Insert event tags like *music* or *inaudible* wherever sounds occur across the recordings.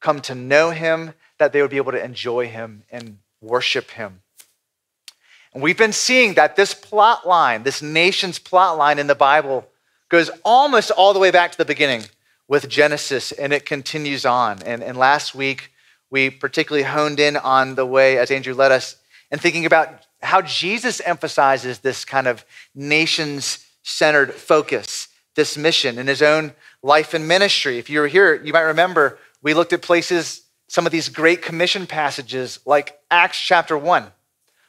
come to know him, that they would be able to enjoy him and worship him. And we've been seeing that this plot line, this nation's plot line in the Bible, goes almost all the way back to the beginning with Genesis, and it continues on. And, and last week, we particularly honed in on the way, as Andrew led us, and thinking about how Jesus emphasizes this kind of nations centered focus, this mission in his own life and ministry. If you were here, you might remember we looked at places, some of these great commission passages, like Acts chapter 1,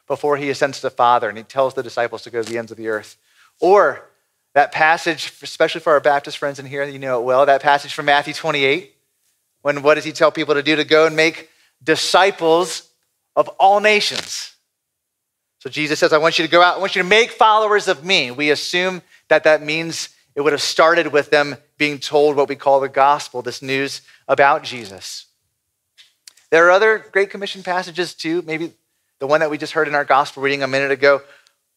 before he ascends to the Father and he tells the disciples to go to the ends of the earth. Or that passage, especially for our Baptist friends in here, you know it well, that passage from Matthew 28, when what does he tell people to do? To go and make disciples of all nations. So Jesus says, I want you to go out, I want you to make followers of me. We assume that that means it would have started with them being told what we call the gospel, this news about Jesus. There are other Great Commission passages too, maybe the one that we just heard in our gospel reading a minute ago.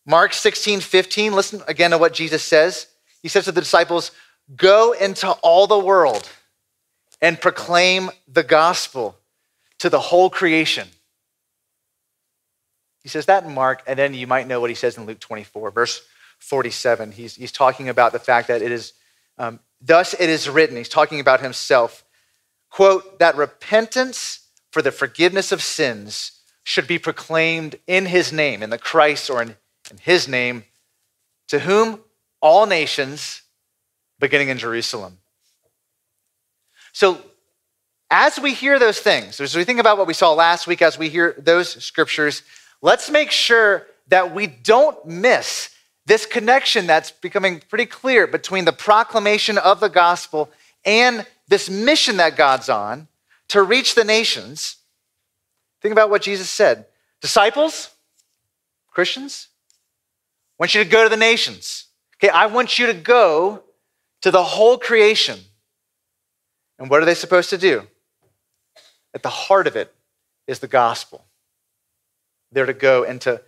Mark 16, 15, listen again to what Jesus says. He says to the disciples, Go into all the world and proclaim the gospel to the whole creation. He says that in Mark, and then you might know what he says in Luke 24, verse 47. He's, he's talking about the fact that it is, um, thus it is written, he's talking about himself, quote, that repentance for the forgiveness of sins should be proclaimed in his name, in the Christ or in, in his name, to whom all nations, beginning in Jerusalem. So, as we hear those things, as we think about what we saw last week, as we hear those scriptures, let's make sure that we don't miss this connection that's becoming pretty clear between the proclamation of the gospel and this mission that God's on to reach the nations. Think about what Jesus said Disciples, Christians, I want you to go to the nations. Okay, I want you to go to the whole creation. And what are they supposed to do? At the heart of it is the gospel. They're to go and to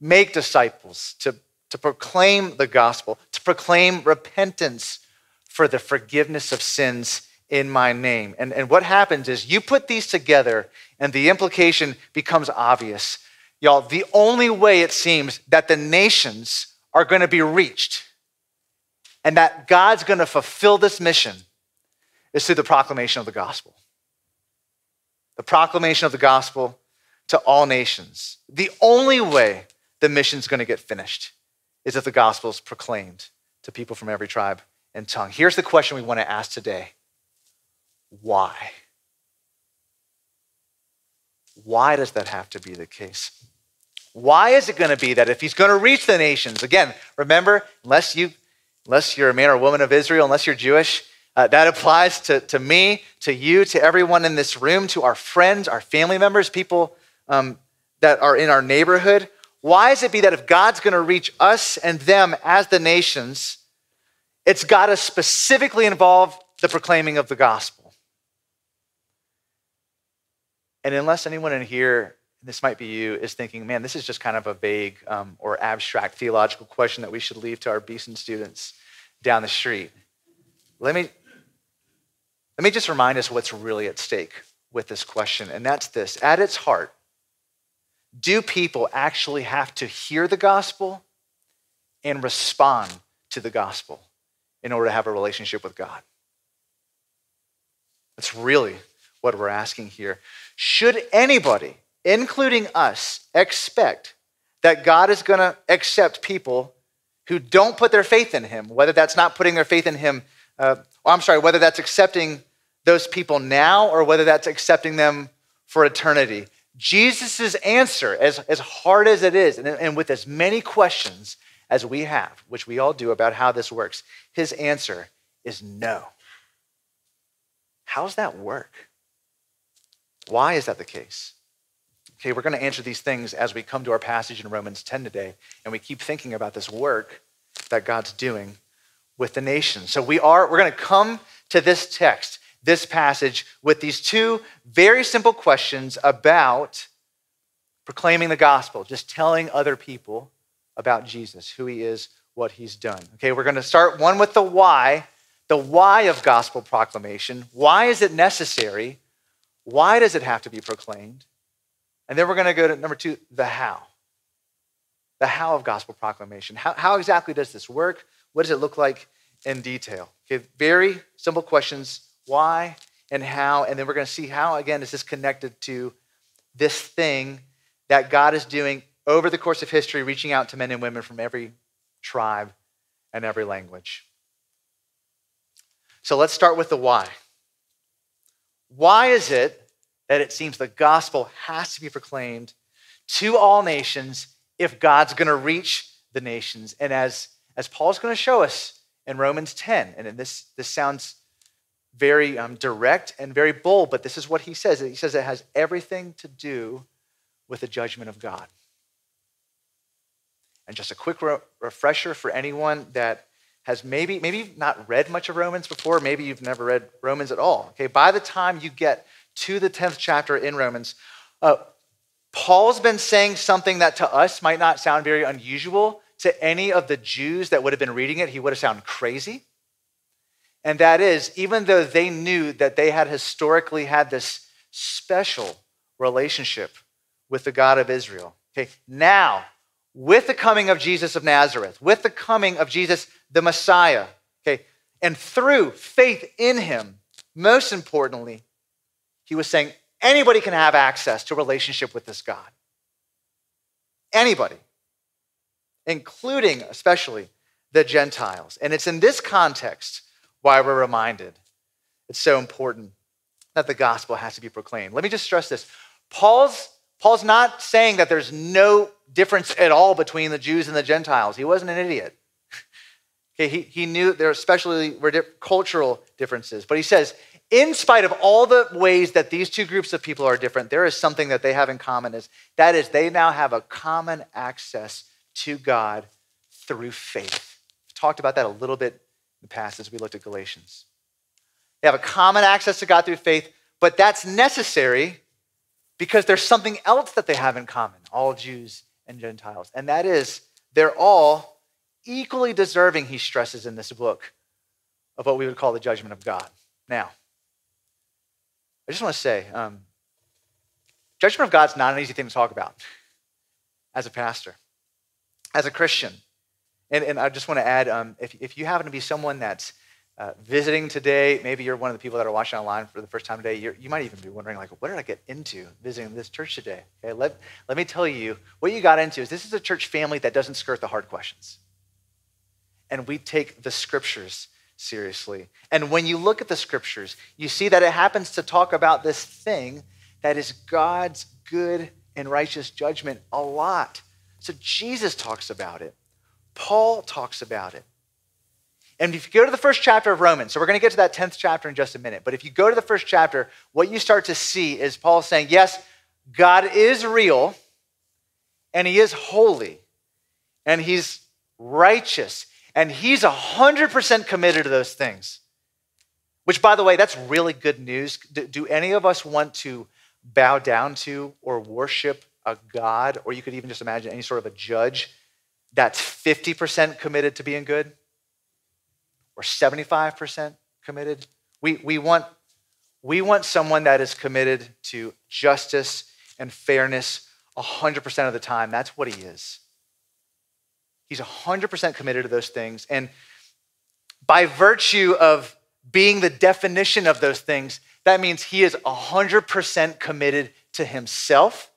make disciples, to to proclaim the gospel, to proclaim repentance for the forgiveness of sins in my name. And, and what happens is you put these together, and the implication becomes obvious. Y'all, the only way it seems that the nations are going to be reached and that God's going to fulfill this mission is through the proclamation of the gospel. The proclamation of the gospel to all nations. The only way the mission's going to get finished is if the gospel is proclaimed to people from every tribe and tongue. Here's the question we want to ask today Why? Why does that have to be the case? Why is it going to be that if he's going to reach the nations, again, remember, unless, you, unless you're a man or woman of Israel, unless you're Jewish, uh, that applies to, to me, to you, to everyone in this room, to our friends, our family members, people um, that are in our neighborhood. Why is it be that if God's going to reach us and them as the nations, it's got to specifically involve the proclaiming of the gospel? And unless anyone in here, this might be you, is thinking, man, this is just kind of a vague um, or abstract theological question that we should leave to our Beeson students down the street. Let me, let me just remind us what's really at stake with this question, and that's this. At its heart, do people actually have to hear the gospel and respond to the gospel in order to have a relationship with God? That's really what we're asking here. Should anybody, including us, expect that God is going to accept people who don't put their faith in Him, whether that's not putting their faith in Him, uh, I'm sorry, whether that's accepting those people now or whether that's accepting them for eternity? Jesus' answer, as, as hard as it is, and, and with as many questions as we have, which we all do about how this works, his answer is no. How's that work? Why is that the case? Okay, we're going to answer these things as we come to our passage in Romans 10 today, and we keep thinking about this work that God's doing with the nation. So we are, we're going to come to this text this passage with these two very simple questions about proclaiming the gospel, just telling other people about Jesus, who he is, what he's done. Okay, we're going to start one with the why the why of gospel proclamation. Why is it necessary? Why does it have to be proclaimed? And then we're going to go to number two, the how. The how of gospel proclamation. How, how exactly does this work? What does it look like in detail? Okay, very simple questions why and how. And then we're going to see how, again, is this connected to this thing that God is doing over the course of history, reaching out to men and women from every tribe and every language. So let's start with the why. Why is it that it seems the gospel has to be proclaimed to all nations if God's going to reach the nations? And as, as Paul's going to show us in Romans 10, and this, this sounds very um, direct and very bold, but this is what he says. He says it has everything to do with the judgment of God. And just a quick re- refresher for anyone that has maybe maybe not read much of Romans before, maybe you've never read Romans at all. Okay, by the time you get to the 10th chapter in Romans, uh, Paul's been saying something that to us might not sound very unusual. To any of the Jews that would have been reading it, he would have sounded crazy. And that is, even though they knew that they had historically had this special relationship with the God of Israel, okay, now, with the coming of Jesus of Nazareth, with the coming of Jesus the Messiah, okay, and through faith in him, most importantly, he was saying anybody can have access to a relationship with this God. Anybody, including especially the Gentiles. And it's in this context why we're reminded it's so important that the gospel has to be proclaimed. Let me just stress this. Paul's, Paul's not saying that there's no difference at all between the Jews and the Gentiles. He wasn't an idiot. *laughs* okay, he, he knew there especially were cultural differences. But he says, in spite of all the ways that these two groups of people are different, there is something that they have in common is that is they now have a common access to God through faith. I've talked about that a little bit in the past as we looked at Galatians. They have a common access to God through faith, but that's necessary because there's something else that they have in common, all Jews and Gentiles, and that is they're all equally deserving, he stresses in this book, of what we would call the judgment of God. Now, I just want to say, um, judgment of God's not an easy thing to talk about as a pastor, as a Christian. And, and I just want to add um, if, if you happen to be someone that's uh, visiting today, maybe you're one of the people that are watching online for the first time today, you might even be wondering, like, what did I get into visiting this church today? Okay, let, let me tell you, what you got into is this is a church family that doesn't skirt the hard questions. And we take the scriptures seriously. And when you look at the scriptures, you see that it happens to talk about this thing that is God's good and righteous judgment a lot. So Jesus talks about it. Paul talks about it. And if you go to the first chapter of Romans, so we're going to get to that 10th chapter in just a minute, but if you go to the first chapter, what you start to see is Paul saying, yes, God is real, and he is holy, and he's righteous, and he's 100% committed to those things. Which, by the way, that's really good news. Do any of us want to bow down to or worship a God, or you could even just imagine any sort of a judge that's 50% committed to being good or 75% committed. We, we, want, we want someone that is committed to justice and fairness 100% of the time. That's what he is. He's 100% committed to those things. And by virtue of being the definition of those things, that means he is 100% committed to himself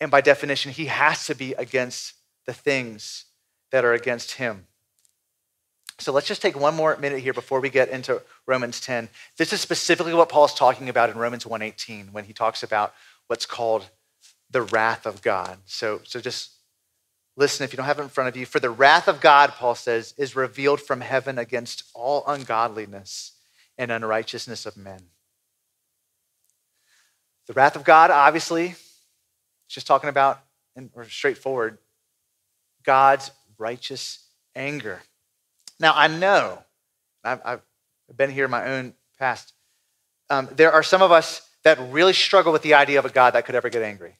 and by definition, he has to be against the things that are against him. So let's just take one more minute here before we get into Romans 10. This is specifically what Paul's talking about in Romans 1:18 when he talks about what's called the wrath of God. So, so just listen if you don't have it in front of you. For the wrath of God, Paul says, is revealed from heaven against all ungodliness and unrighteousness of men. The wrath of God, obviously, just talking about, or straightforward, God's righteous anger. Now, I know, I've, I've been here in my own past, um, there are some of us that really struggle with the idea of a God that could ever get angry.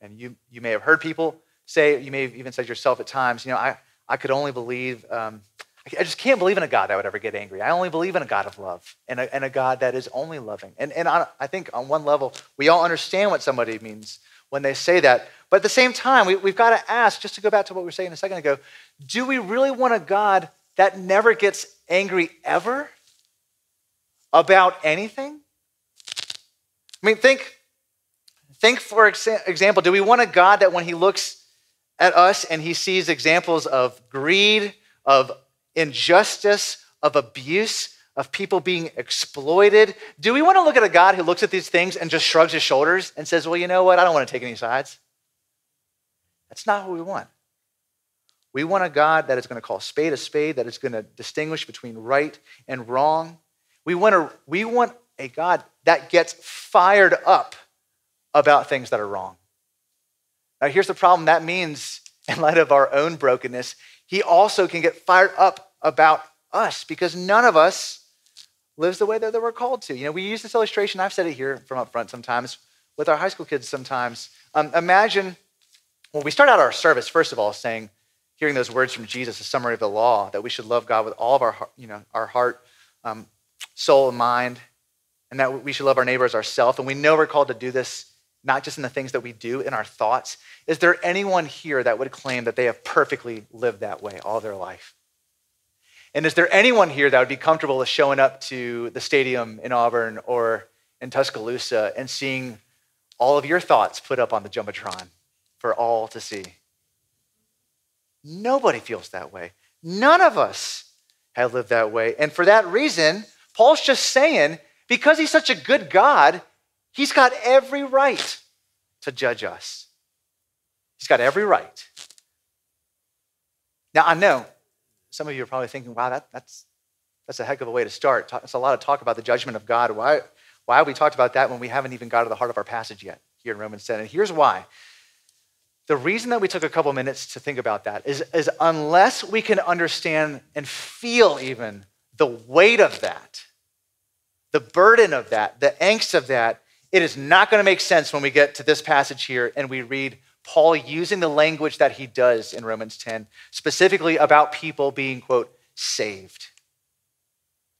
And you, you may have heard people say, you may have even said to yourself at times, you know, I, I could only believe, um, I just can't believe in a God that would ever get angry. I only believe in a God of love and a, and a God that is only loving. And, and on, I think on one level, we all understand what somebody means when they say that. But at the same time, we, we've got to ask, just to go back to what we were saying a second ago, do we really want a God that never gets angry ever about anything? I mean, think, think for example, do we want a God that when he looks at us and he sees examples of greed, of injustice, of abuse, of people being exploited. Do we want to look at a God who looks at these things and just shrugs his shoulders and says, Well, you know what? I don't want to take any sides? That's not what we want. We want a God that is going to call spade a spade, that is going to distinguish between right and wrong. We want, a, we want a God that gets fired up about things that are wrong. Now, here's the problem that means, in light of our own brokenness, he also can get fired up about us because none of us lives the way that we're called to. You know, we use this illustration, I've said it here from up front sometimes, with our high school kids sometimes. Um, imagine, well, we start out our service, first of all, saying, hearing those words from Jesus, a summary of the law, that we should love God with all of our, you know, our heart, um, soul, and mind, and that we should love our neighbor as ourselves. And we know we're called to do this not just in the things that we do, in our thoughts. Is there anyone here that would claim that they have perfectly lived that way all their life? And is there anyone here that would be comfortable with showing up to the stadium in Auburn or in Tuscaloosa and seeing all of your thoughts put up on the Jumbotron for all to see? Nobody feels that way. None of us have lived that way. And for that reason, Paul's just saying, because he's such a good God, He's got every right to judge us. He's got every right. Now, I know some of you are probably thinking, wow, that, that's, that's a heck of a way to start. It's a lot of talk about the judgment of God. Why, why have we talked about that when we haven't even got to the heart of our passage yet here in Romans 10? And here's why. The reason that we took a couple minutes to think about that is, is unless we can understand and feel even the weight of that, the burden of that, the angst of that, it is not going to make sense when we get to this passage here and we read Paul using the language that he does in Romans 10, specifically about people being, quote, saved.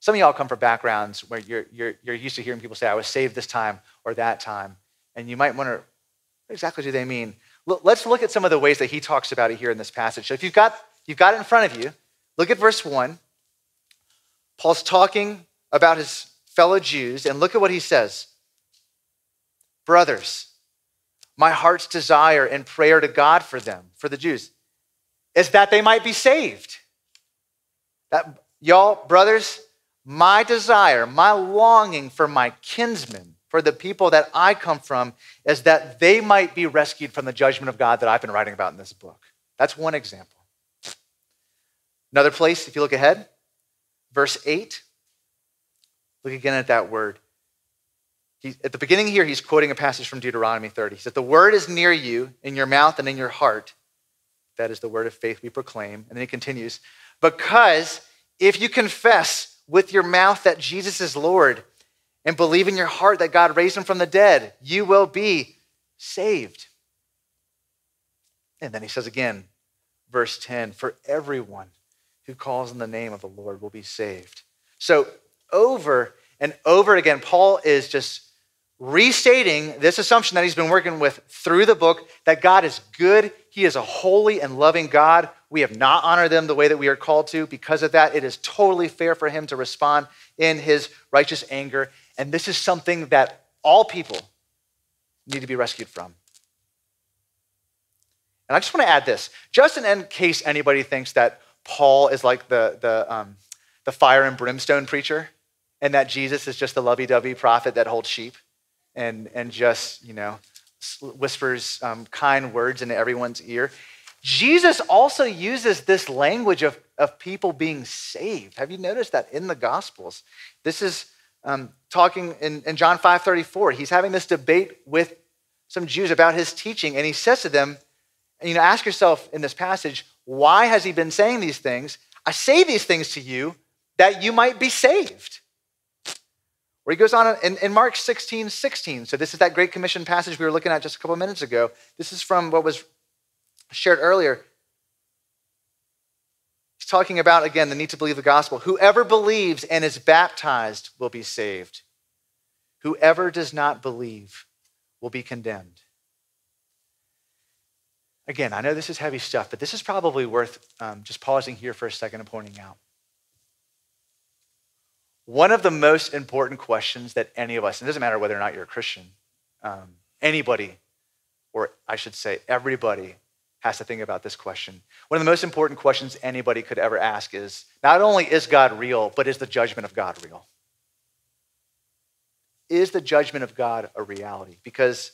Some of y'all come from backgrounds where you're, you're, you're used to hearing people say, I was saved this time or that time. And you might wonder, what exactly do they mean? Let's look at some of the ways that he talks about it here in this passage. So if you've got, you've got it in front of you, look at verse 1. Paul's talking about his fellow Jews, and look at what he says. Brothers, my heart's desire and prayer to God for them, for the Jews, is that they might be saved. That, y'all, brothers, my desire, my longing for my kinsmen, for the people that I come from, is that they might be rescued from the judgment of God that I've been writing about in this book. That's one example. Another place, if you look ahead, verse 8, look again at that word. He, at the beginning here, he's quoting a passage from Deuteronomy 30. He said, The word is near you, in your mouth and in your heart. That is the word of faith we proclaim. And then he continues, Because if you confess with your mouth that Jesus is Lord and believe in your heart that God raised him from the dead, you will be saved. And then he says again, verse 10 For everyone who calls on the name of the Lord will be saved. So, over and over again, Paul is just restating this assumption that he's been working with through the book that God is good. He is a holy and loving God. We have not honored them the way that we are called to. Because of that, it is totally fair for him to respond in his righteous anger. And this is something that all people need to be rescued from. And I just want to add this, just in case anybody thinks that Paul is like the, the, um, the fire and brimstone preacher and that Jesus is just the lovey dovey prophet that holds sheep and, and just, you know, whispers um, kind words into everyone's ear. Jesus also uses this language of, of people being saved. Have you noticed that in the Gospels? This is um, talking in, in John 5 34. He's having this debate with some Jews about his teaching, and he says to them, and you know, ask yourself in this passage, why has he been saying these things? I say these things to you that you might be saved. Where he goes on in, in Mark 16, 16. So this is that Great Commission passage we were looking at just a couple minutes ago. This is from what was shared earlier. He's talking about, again, the need to believe the gospel. Whoever believes and is baptized will be saved. Whoever does not believe will be condemned. Again, I know this is heavy stuff, but this is probably worth um, just pausing here for a second and pointing out. One of the most important questions that any of us, and it doesn't matter whether or not you're a Christian, um, anybody, or I should say everybody, has to think about this question. One of the most important questions anybody could ever ask is not only is God real, but is the judgment of God real? Is the judgment of God a reality? Because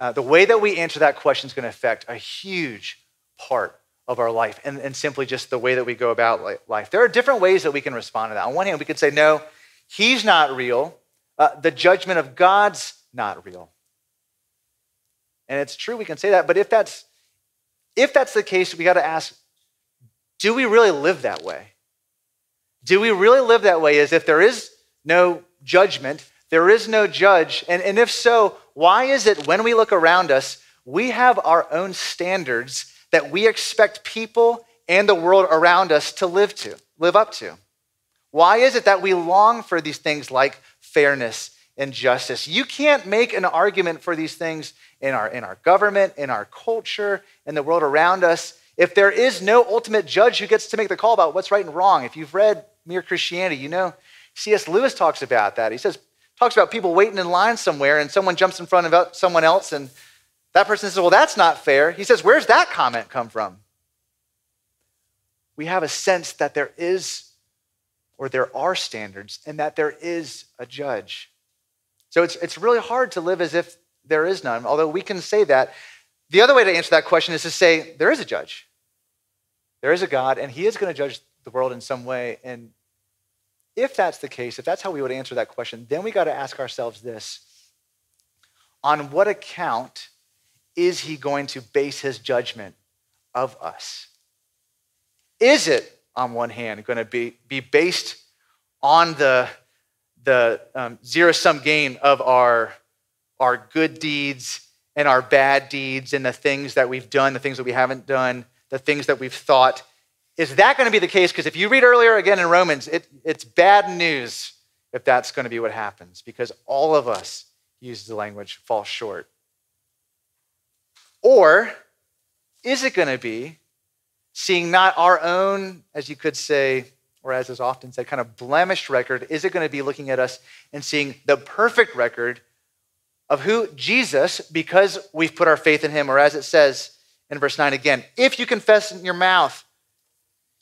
uh, the way that we answer that question is going to affect a huge part of our life and, and simply just the way that we go about life. There are different ways that we can respond to that. On one hand, we could say, no, he's not real. Uh, the judgment of God's not real. And it's true, we can say that, but if that's if that's the case, we got to ask, do we really live that way? Do we really live that way as if there is no judgment, there is no judge? And, and if so, why is it when we look around us, we have our own standards that we expect people and the world around us to live to, live up to? Why is it that we long for these things like fairness and justice? You can't make an argument for these things in our, in our government, in our culture, in the world around us if there is no ultimate judge who gets to make the call about what's right and wrong. If you've read Mere Christianity, you know C.S. Lewis talks about that. He says, talks about people waiting in line somewhere and someone jumps in front of someone else and that person says, Well, that's not fair. He says, Where's that comment come from? We have a sense that there is or there are standards and that there is a judge. So it's, it's really hard to live as if there is none, although we can say that. The other way to answer that question is to say there is a judge. There is a God, and he is going to judge the world in some way. And if that's the case, if that's how we would answer that question, then we got to ask ourselves this on what account is he going to base his judgment of us? Is it, on one hand, going to be, be based on the, the um, zero sum gain of our, our good deeds and our bad deeds and the things that we've done, the things that we haven't done, the things that we've thought? Is that going to be the case? Because if you read earlier again in Romans, it, it's bad news if that's going to be what happens, because all of us, use the language, fall short. Or is it going to be seeing not our own, as you could say, or as is often said, kind of blemished record? Is it going to be looking at us and seeing the perfect record of who Jesus, because we've put our faith in him, or as it says in verse 9 again, if you confess in your mouth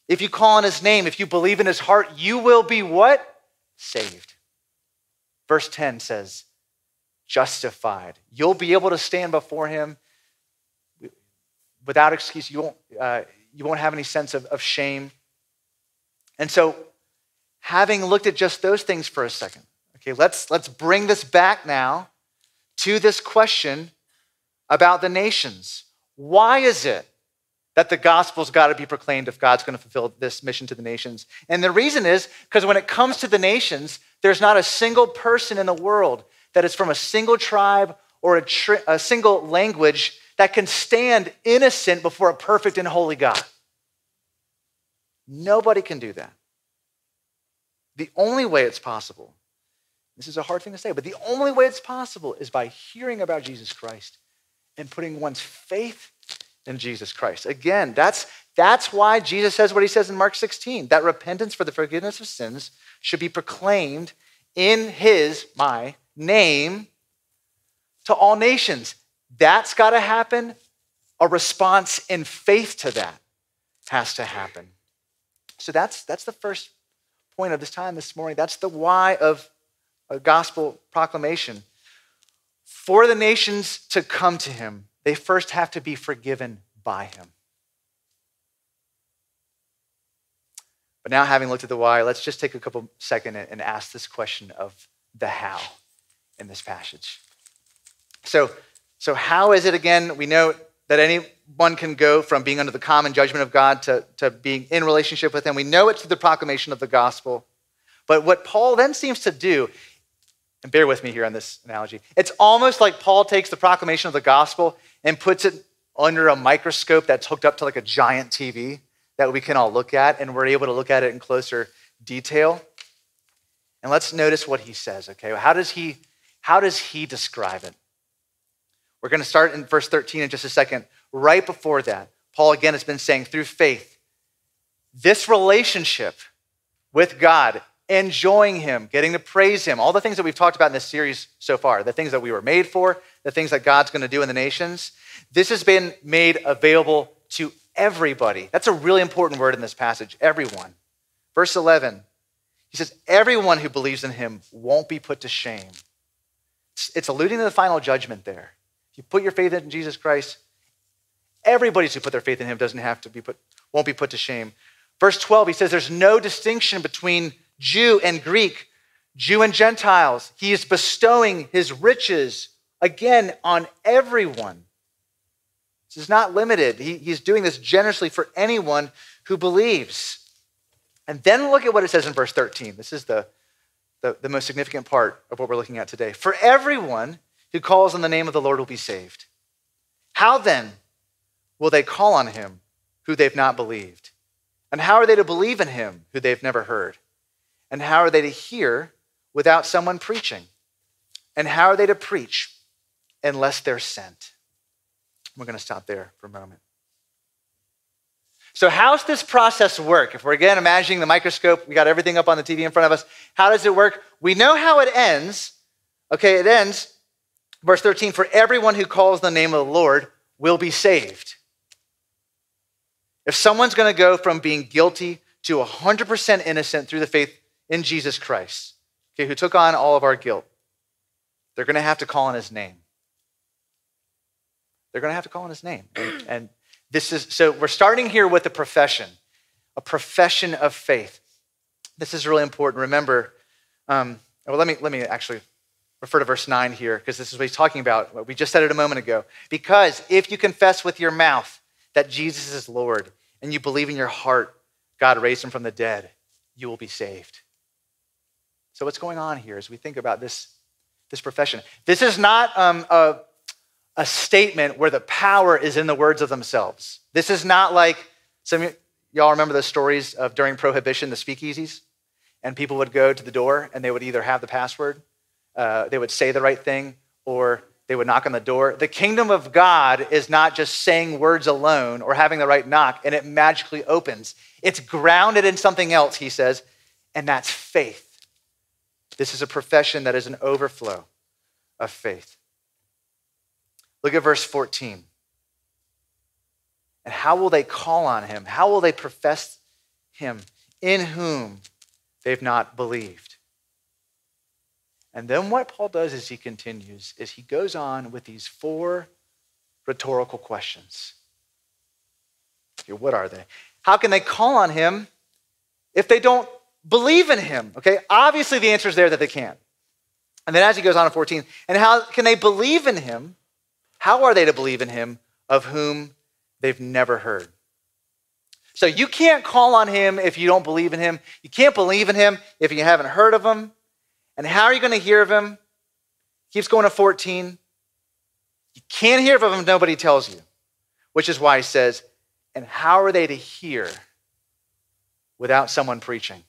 if you call on his name, if you believe in his heart, you will be what? Saved. Verse 10 says, justified. You'll be able to stand before him without excuse. You won't, uh, you won't have any sense of, of shame. And so, having looked at just those things for a second, okay, let's, let's bring this back now to this question about the nations. Why is it that the gospel's got to be proclaimed if God's going to fulfill this mission to the nations. And the reason is because when it comes to the nations, there's not a single person in the world that is from a single tribe or a, tri- a single language that can stand innocent before a perfect and holy God. Nobody can do that. The only way it's possible, this is a hard thing to say, but the only way it's possible is by hearing about Jesus Christ and putting one's faith in Jesus Christ. Again, that's, that's why Jesus says what he says in Mark 16 that repentance for the forgiveness of sins should be proclaimed in his, my name to all nations. That's got to happen. A response in faith to that has to happen. So that's, that's the first point of this time this morning. That's the why of a gospel proclamation. For the nations to come to him they first have to be forgiven by him. But now, having looked at the why, let's just take a couple seconds and ask this question of the how in this passage. So, so how is it again? We know that anyone can go from being under the common judgment of God to, to being in relationship with Him. We know it through the proclamation of the gospel. But what Paul then seems to do and bear with me here on this analogy. It's almost like Paul takes the proclamation of the gospel and puts it under a microscope that's hooked up to like a giant TV that we can all look at, and we're able to look at it in closer detail. And let's notice what he says, okay? How does he, how does he describe it? We're going to start in verse 13 in just a second. Right before that, Paul again has been saying through faith, this relationship with God, enjoying Him, getting to praise Him, all the things that we've talked about in this series so far, the things that we were made for, the things that God's going to do in the nations, this has been made available to everybody. That's a really important word in this passage, everyone. Verse 11, he says, Everyone who believes in him won't be put to shame. It's alluding to the final judgment there. If you put your faith in Jesus Christ, everybody who put their faith in him doesn't have to be put, won't be put to shame. Verse 12, he says, There's no distinction between Jew and Greek, Jew and Gentiles. He is bestowing his riches again on everyone. This is not limited. He, he's doing this generously for anyone who believes. And then look at what it says in verse 13. This is the, the, the most significant part of what we're looking at today. For everyone who calls on the name of the Lord will be saved. How then will they call on him who they've not believed? And how are they to believe in him who they've never heard? And how are they to hear without someone preaching? And how are they to preach unless they're sent? We're going to stop there for a moment. So, how's this process work? If we're again imagining the microscope, we got everything up on the TV in front of us. How does it work? We know how it ends. Okay, it ends, verse 13 for everyone who calls the name of the Lord will be saved. If someone's going to go from being guilty to 100% innocent through the faith in Jesus Christ, okay, who took on all of our guilt, they're going to have to call on his name. They're going to have to call on his name. And, *clears throat* and this is so we're starting here with a profession, a profession of faith. This is really important. Remember, um, well, let me let me actually refer to verse 9 here because this is what he's talking about. We just said it a moment ago. Because if you confess with your mouth that Jesus is Lord and you believe in your heart God raised him from the dead, you will be saved. So, what's going on here as we think about this, this profession? This is not um, a, a statement where the power is in the words of themselves. This is not like some y'all remember the stories of during Prohibition, the speakeasies? And people would go to the door and they would either have the password, uh, they would say the right thing, or they would knock on the door. The kingdom of God is not just saying words alone or having the right knock and it magically opens. It's grounded in something else, he says, and that's faith. This is a profession that is an overflow of faith. Look at verse 14. And how will they call on him? How will they profess him in whom they've not believed? And then what Paul does as he continues is he goes on with these four rhetorical questions. What are they? How can they call on him if they don't believe in him? Okay, obviously the answer is there that they can't. And then as he goes on in 14, and how can they believe in him how are they to believe in him of whom they've never heard? So you can't call on him if you don't believe in him. You can't believe in him if you haven't heard of him. And how are you going to hear of him? Keeps going to 14. You can't hear of him if nobody tells you, which is why he says, and how are they to hear without someone preaching?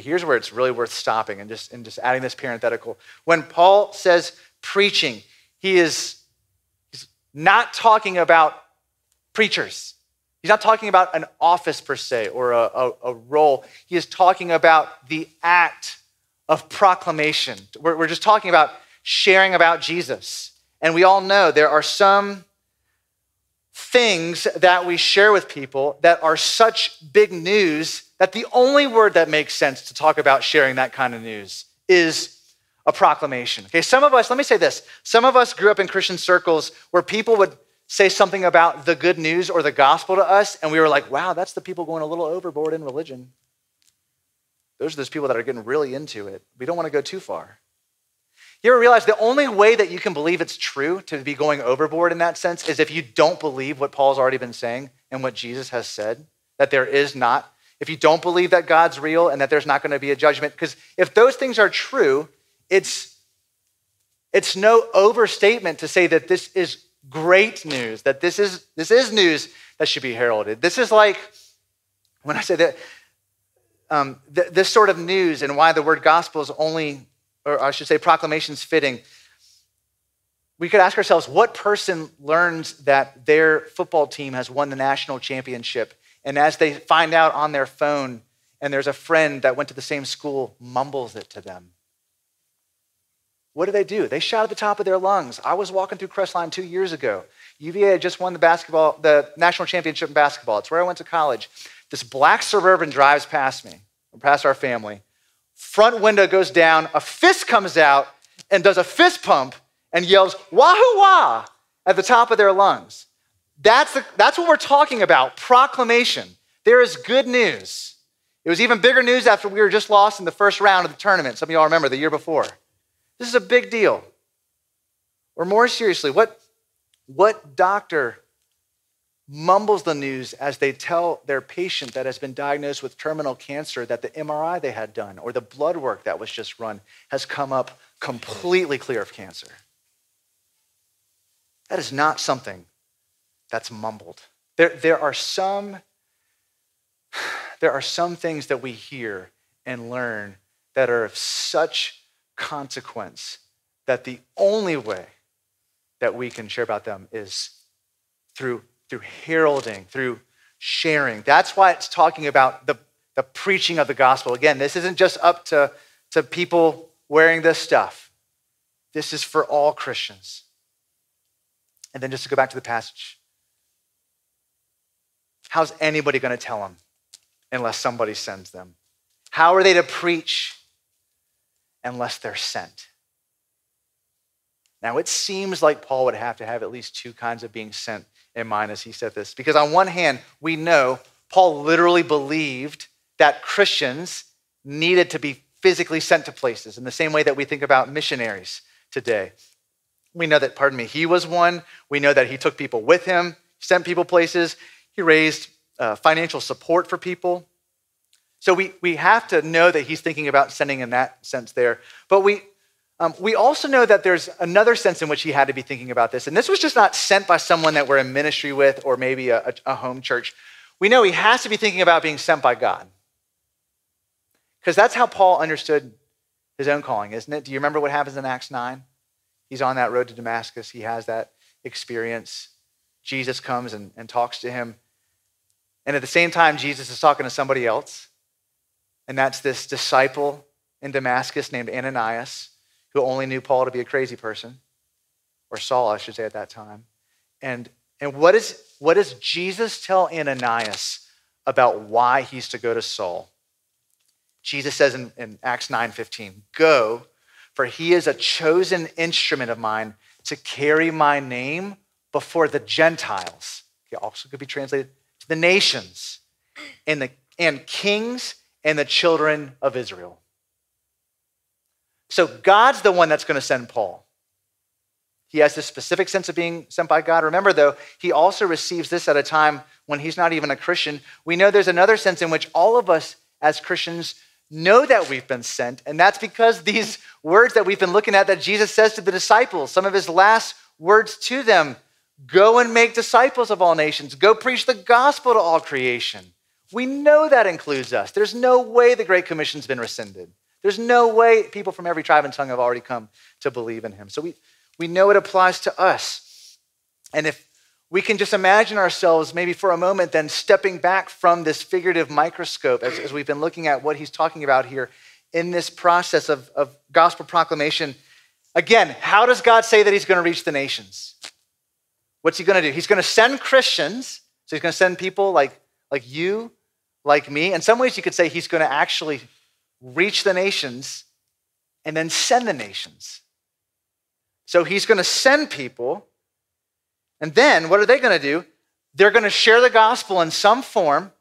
Here's where it's really worth stopping and just, and just adding this parenthetical. When Paul says preaching, he is he's not talking about preachers. He's not talking about an office per se or a, a, a role. He is talking about the act of proclamation. We're, we're just talking about sharing about Jesus. And we all know there are some things that we share with people that are such big news that the only word that makes sense to talk about sharing that kind of news is a proclamation. Okay, some of us, let me say this some of us grew up in Christian circles where people would say something about the good news or the gospel to us, and we were like, wow, that's the people going a little overboard in religion. Those are those people that are getting really into it. We don't want to go too far. You ever realize the only way that you can believe it's true to be going overboard in that sense is if you don't believe what Paul's already been saying and what Jesus has said, that there is not, if you don't believe that God's real and that there's not going to be a judgment. Because if those things are true, it's, it's no overstatement to say that this is great news, that this is, this is news that should be heralded. This is like, when I say that, um, th- this sort of news and why the word gospel is only, or I should say, proclamation's fitting. We could ask ourselves what person learns that their football team has won the national championship, and as they find out on their phone, and there's a friend that went to the same school, mumbles it to them? What do they do? They shout at the top of their lungs. I was walking through Crestline two years ago. UVA had just won the basketball, the national championship in basketball. It's where I went to college. This black suburban drives past me, past our family. Front window goes down, a fist comes out and does a fist pump and yells, Wahoo wah, at the top of their lungs. That's, the, that's what we're talking about proclamation. There is good news. It was even bigger news after we were just lost in the first round of the tournament. Some of y'all remember the year before. This is a big deal. Or more seriously, what, what doctor mumbles the news as they tell their patient that has been diagnosed with terminal cancer that the MRI they had done or the blood work that was just run has come up completely clear of cancer? That is not something that's mumbled. There, there, are some, *sighs* there are some things that we hear and learn that are of such consequence that the only way that we can share about them is through, through heralding, through sharing. That's why it's talking about the, the preaching of the gospel. Again, this isn't just up to, to people wearing this stuff, this is for all Christians. And then just to go back to the passage how's anybody going to tell them unless somebody sends them? How are they to preach unless they're sent. Now, it seems like Paul would have to have at least two kinds of being sent in mind as he said this. Because on one hand, we know Paul literally believed that Christians needed to be physically sent to places in the same way that we think about missionaries today. We know that, pardon me, he was one. We know that he took people with him, sent people places, he raised uh, financial support for people. So we, we have to know that he's thinking about sending in that sense there. But we, um, we also know that there's another sense in which he had to be thinking about this. And this was just not sent by someone that we're in ministry with or maybe a, a home church. We know he has to be thinking about being sent by God. Because that's how Paul understood his own calling, isn't it? Do you remember what happens in Acts 9? He's on that road to Damascus, he has that experience. Jesus comes and, and talks to him. And at the same time, Jesus is talking to somebody else. And that's this disciple in Damascus named Ananias, who only knew Paul to be a crazy person, or Saul, I should say, at that time. And, and what, is, what does Jesus tell Ananias about why he's to go to Saul? Jesus says in, in Acts 9:15, Go, for he is a chosen instrument of mine to carry my name before the Gentiles. It also could be translated to the nations and, the, and kings and the children of Israel. So God's the one that's going to send Paul. He has this specific sense of being sent by God. Remember, though, he also receives this at a time when he's not even a Christian. We know there's another sense in which all of us as Christians know that we've been sent, and that's because these words that we've been looking at that Jesus says to the disciples, some of his last words to them go and make disciples of all nations, go preach the gospel to all creation. We know that includes us. There's no way the Great Commission's been rescinded. There's no way people from every tribe and tongue have already come to believe in him. So we, we know it applies to us. And if we can just imagine ourselves, maybe for a moment, then stepping back from this figurative microscope as, as we've been looking at what he's talking about here in this process of, of gospel proclamation. Again, how does God say that he's going to reach the nations? What's he going to do? He's going to send Christians. So he's going to send people like, like you like me. In some ways, you could say he's going to actually reach the nations and then send the nations. So he's going to send people. And then what are they going to do? They're going to share the gospel in some form,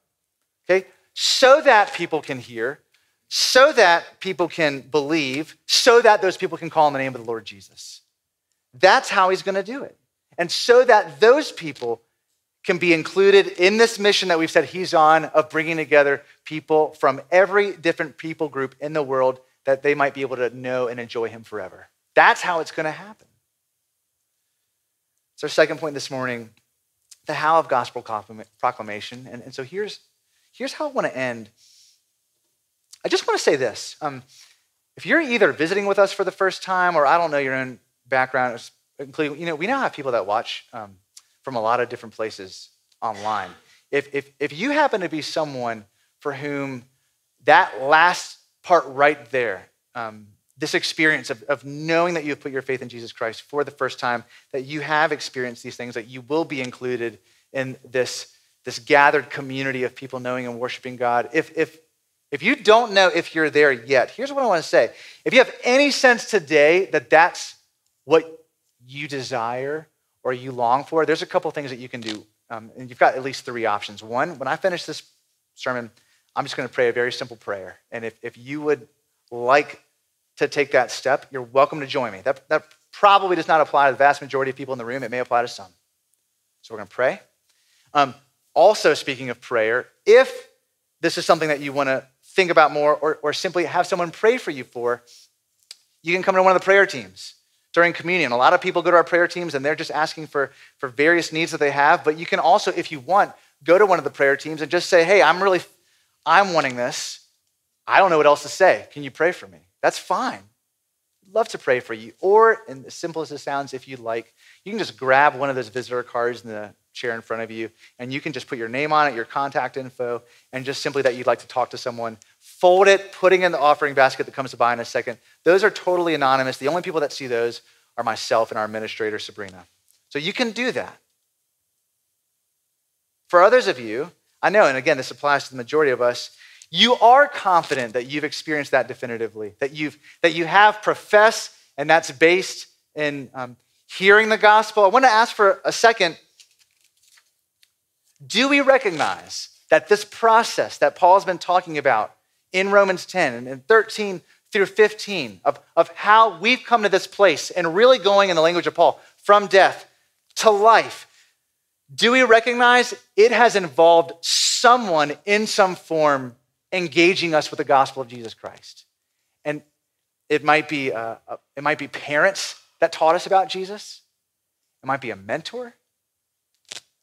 okay, so that people can hear, so that people can believe, so that those people can call on the name of the Lord Jesus. That's how he's going to do it. And so that those people can be included in this mission that we've said he's on of bringing together people from every different people group in the world that they might be able to know and enjoy him forever. That's how it's going to happen. So, our second point this morning the how of gospel proclamation. And, and so here's, here's how I want to end. I just want to say this. Um, if you're either visiting with us for the first time or I don't know your own background, including, you know, we now have people that watch um, from a lot of different places online. If, if, if you happen to be someone for whom that last part right there, um, this experience of, of knowing that you've put your faith in Jesus Christ for the first time, that you have experienced these things, that you will be included in this, this gathered community of people knowing and worshiping God. If, if, if you don't know if you're there yet, here's what I want to say. If you have any sense today that that's what you desire or you long for, there's a couple things that you can do. Um, and you've got at least three options. One, when I finish this sermon, I'm just going to pray a very simple prayer. And if, if you would like to take that step, you're welcome to join me. That, that probably does not apply to the vast majority of people in the room. It may apply to some. So we're going to pray. Um, also, speaking of prayer, if this is something that you want to think about more or, or simply have someone pray for you for, you can come to one of the prayer teams during communion. A lot of people go to our prayer teams and they're just asking for, for various needs that they have. But you can also, if you want, go to one of the prayer teams and just say, hey, I'm really, I'm wanting this. I don't know what else to say. Can you pray for me? That's fine. Love to pray for you. Or, and as simple as it sounds, if you'd like, you can just grab one of those visitor cards in the chair in front of you, and you can just put your name on it, your contact info, and just simply that you'd like to talk to someone. Fold it, putting in the offering basket that comes to by in a second. Those are totally anonymous. The only people that see those are myself and our administrator, Sabrina. So you can do that. For others of you, I know, and again, this applies to the majority of us, you are confident that you've experienced that definitively, that, you've, that you have professed, and that's based in um, hearing the gospel. I want to ask for a second do we recognize that this process that Paul's been talking about in Romans 10 and 13 through 15 of, of how we've come to this place and really going in the language of Paul from death to life, do we recognize it has involved someone in some form engaging us with the gospel of Jesus Christ. And it might be, uh, uh, it might be parents that taught us about Jesus. It might be a mentor.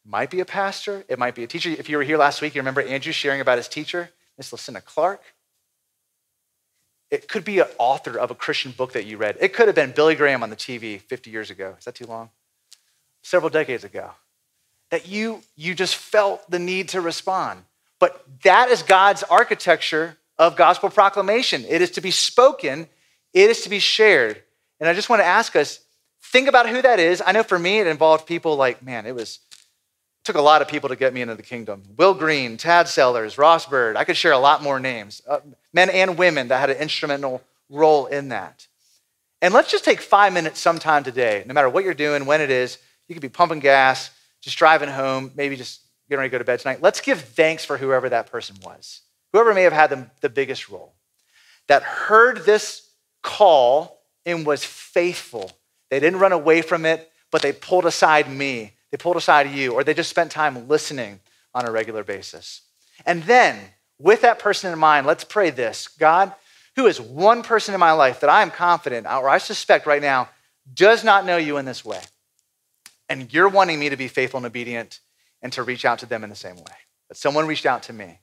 Might be a pastor. It might be a teacher. If you were here last week, you remember Andrew sharing about his teacher, Miss Lucinda Clark. It could be an author of a Christian book that you read. It could have been Billy Graham on the TV 50 years ago. Is that too long? Several decades ago. That you, you just felt the need to respond. But that is God's architecture of gospel proclamation. It is to be spoken, it is to be shared. And I just want to ask us think about who that is. I know for me, it involved people like, man, it was, took a lot of people to get me into the kingdom. Will Green, Tad Sellers, Ross Bird. I could share a lot more names, uh, men and women that had an instrumental role in that. And let's just take five minutes sometime today, no matter what you're doing, when it is. You could be pumping gas, just driving home, maybe just getting ready to go to bed tonight, let's give thanks for whoever that person was, whoever may have had the, the biggest role, that heard this call and was faithful. They didn't run away from it, but they pulled aside me, they pulled aside to you, or they just spent time listening on a regular basis. And then, with that person in mind, let's pray this God, who is one person in my life that I am confident, or I suspect right now, does not know you in this way. And you're wanting me to be faithful and obedient and to reach out to them in the same way. But someone reached out to me.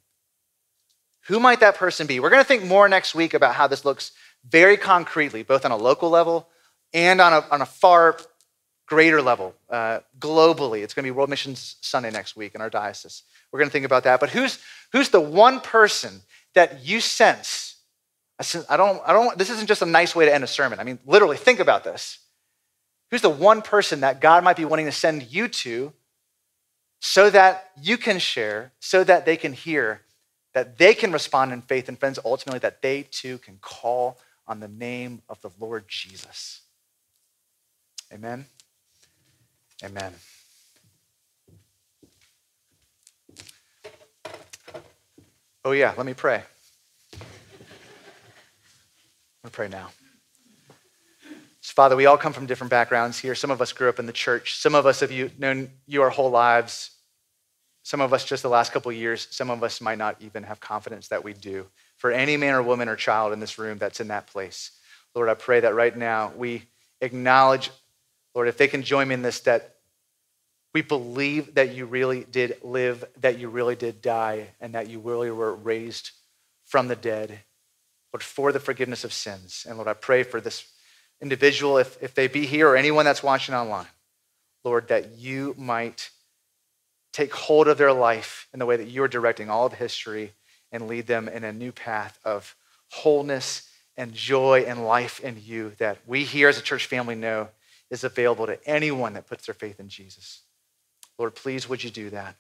Who might that person be? We're going to think more next week about how this looks very concretely, both on a local level and on a, on a far greater level uh, globally. It's going to be World Missions Sunday next week in our diocese. We're going to think about that. But who's, who's the one person that you sense? I don't, I don't, this isn't just a nice way to end a sermon. I mean, literally, think about this. Who's the one person that God might be wanting to send you to so that you can share, so that they can hear, that they can respond in faith, and friends, ultimately, that they too can call on the name of the Lord Jesus. Amen. Amen. Oh, yeah, let me pray. I'm pray now. So, Father, we all come from different backgrounds here. Some of us grew up in the church. Some of us have you known you our whole lives. Some of us just the last couple years. Some of us might not even have confidence that we do. For any man or woman or child in this room that's in that place, Lord, I pray that right now we acknowledge, Lord, if they can join me in this, that We believe that you really did live, that you really did die, and that you really were raised from the dead, Lord, for the forgiveness of sins. And Lord, I pray for this individual, if, if they be here or anyone that's watching online, Lord, that you might take hold of their life in the way that you are directing all of history and lead them in a new path of wholeness and joy and life in you that we here as a church family know is available to anyone that puts their faith in Jesus. Lord, please would you do that?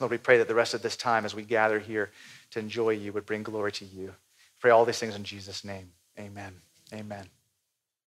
Lord, we pray that the rest of this time as we gather here to enjoy you would bring glory to you. Pray all these things in Jesus' name. Amen. Amen.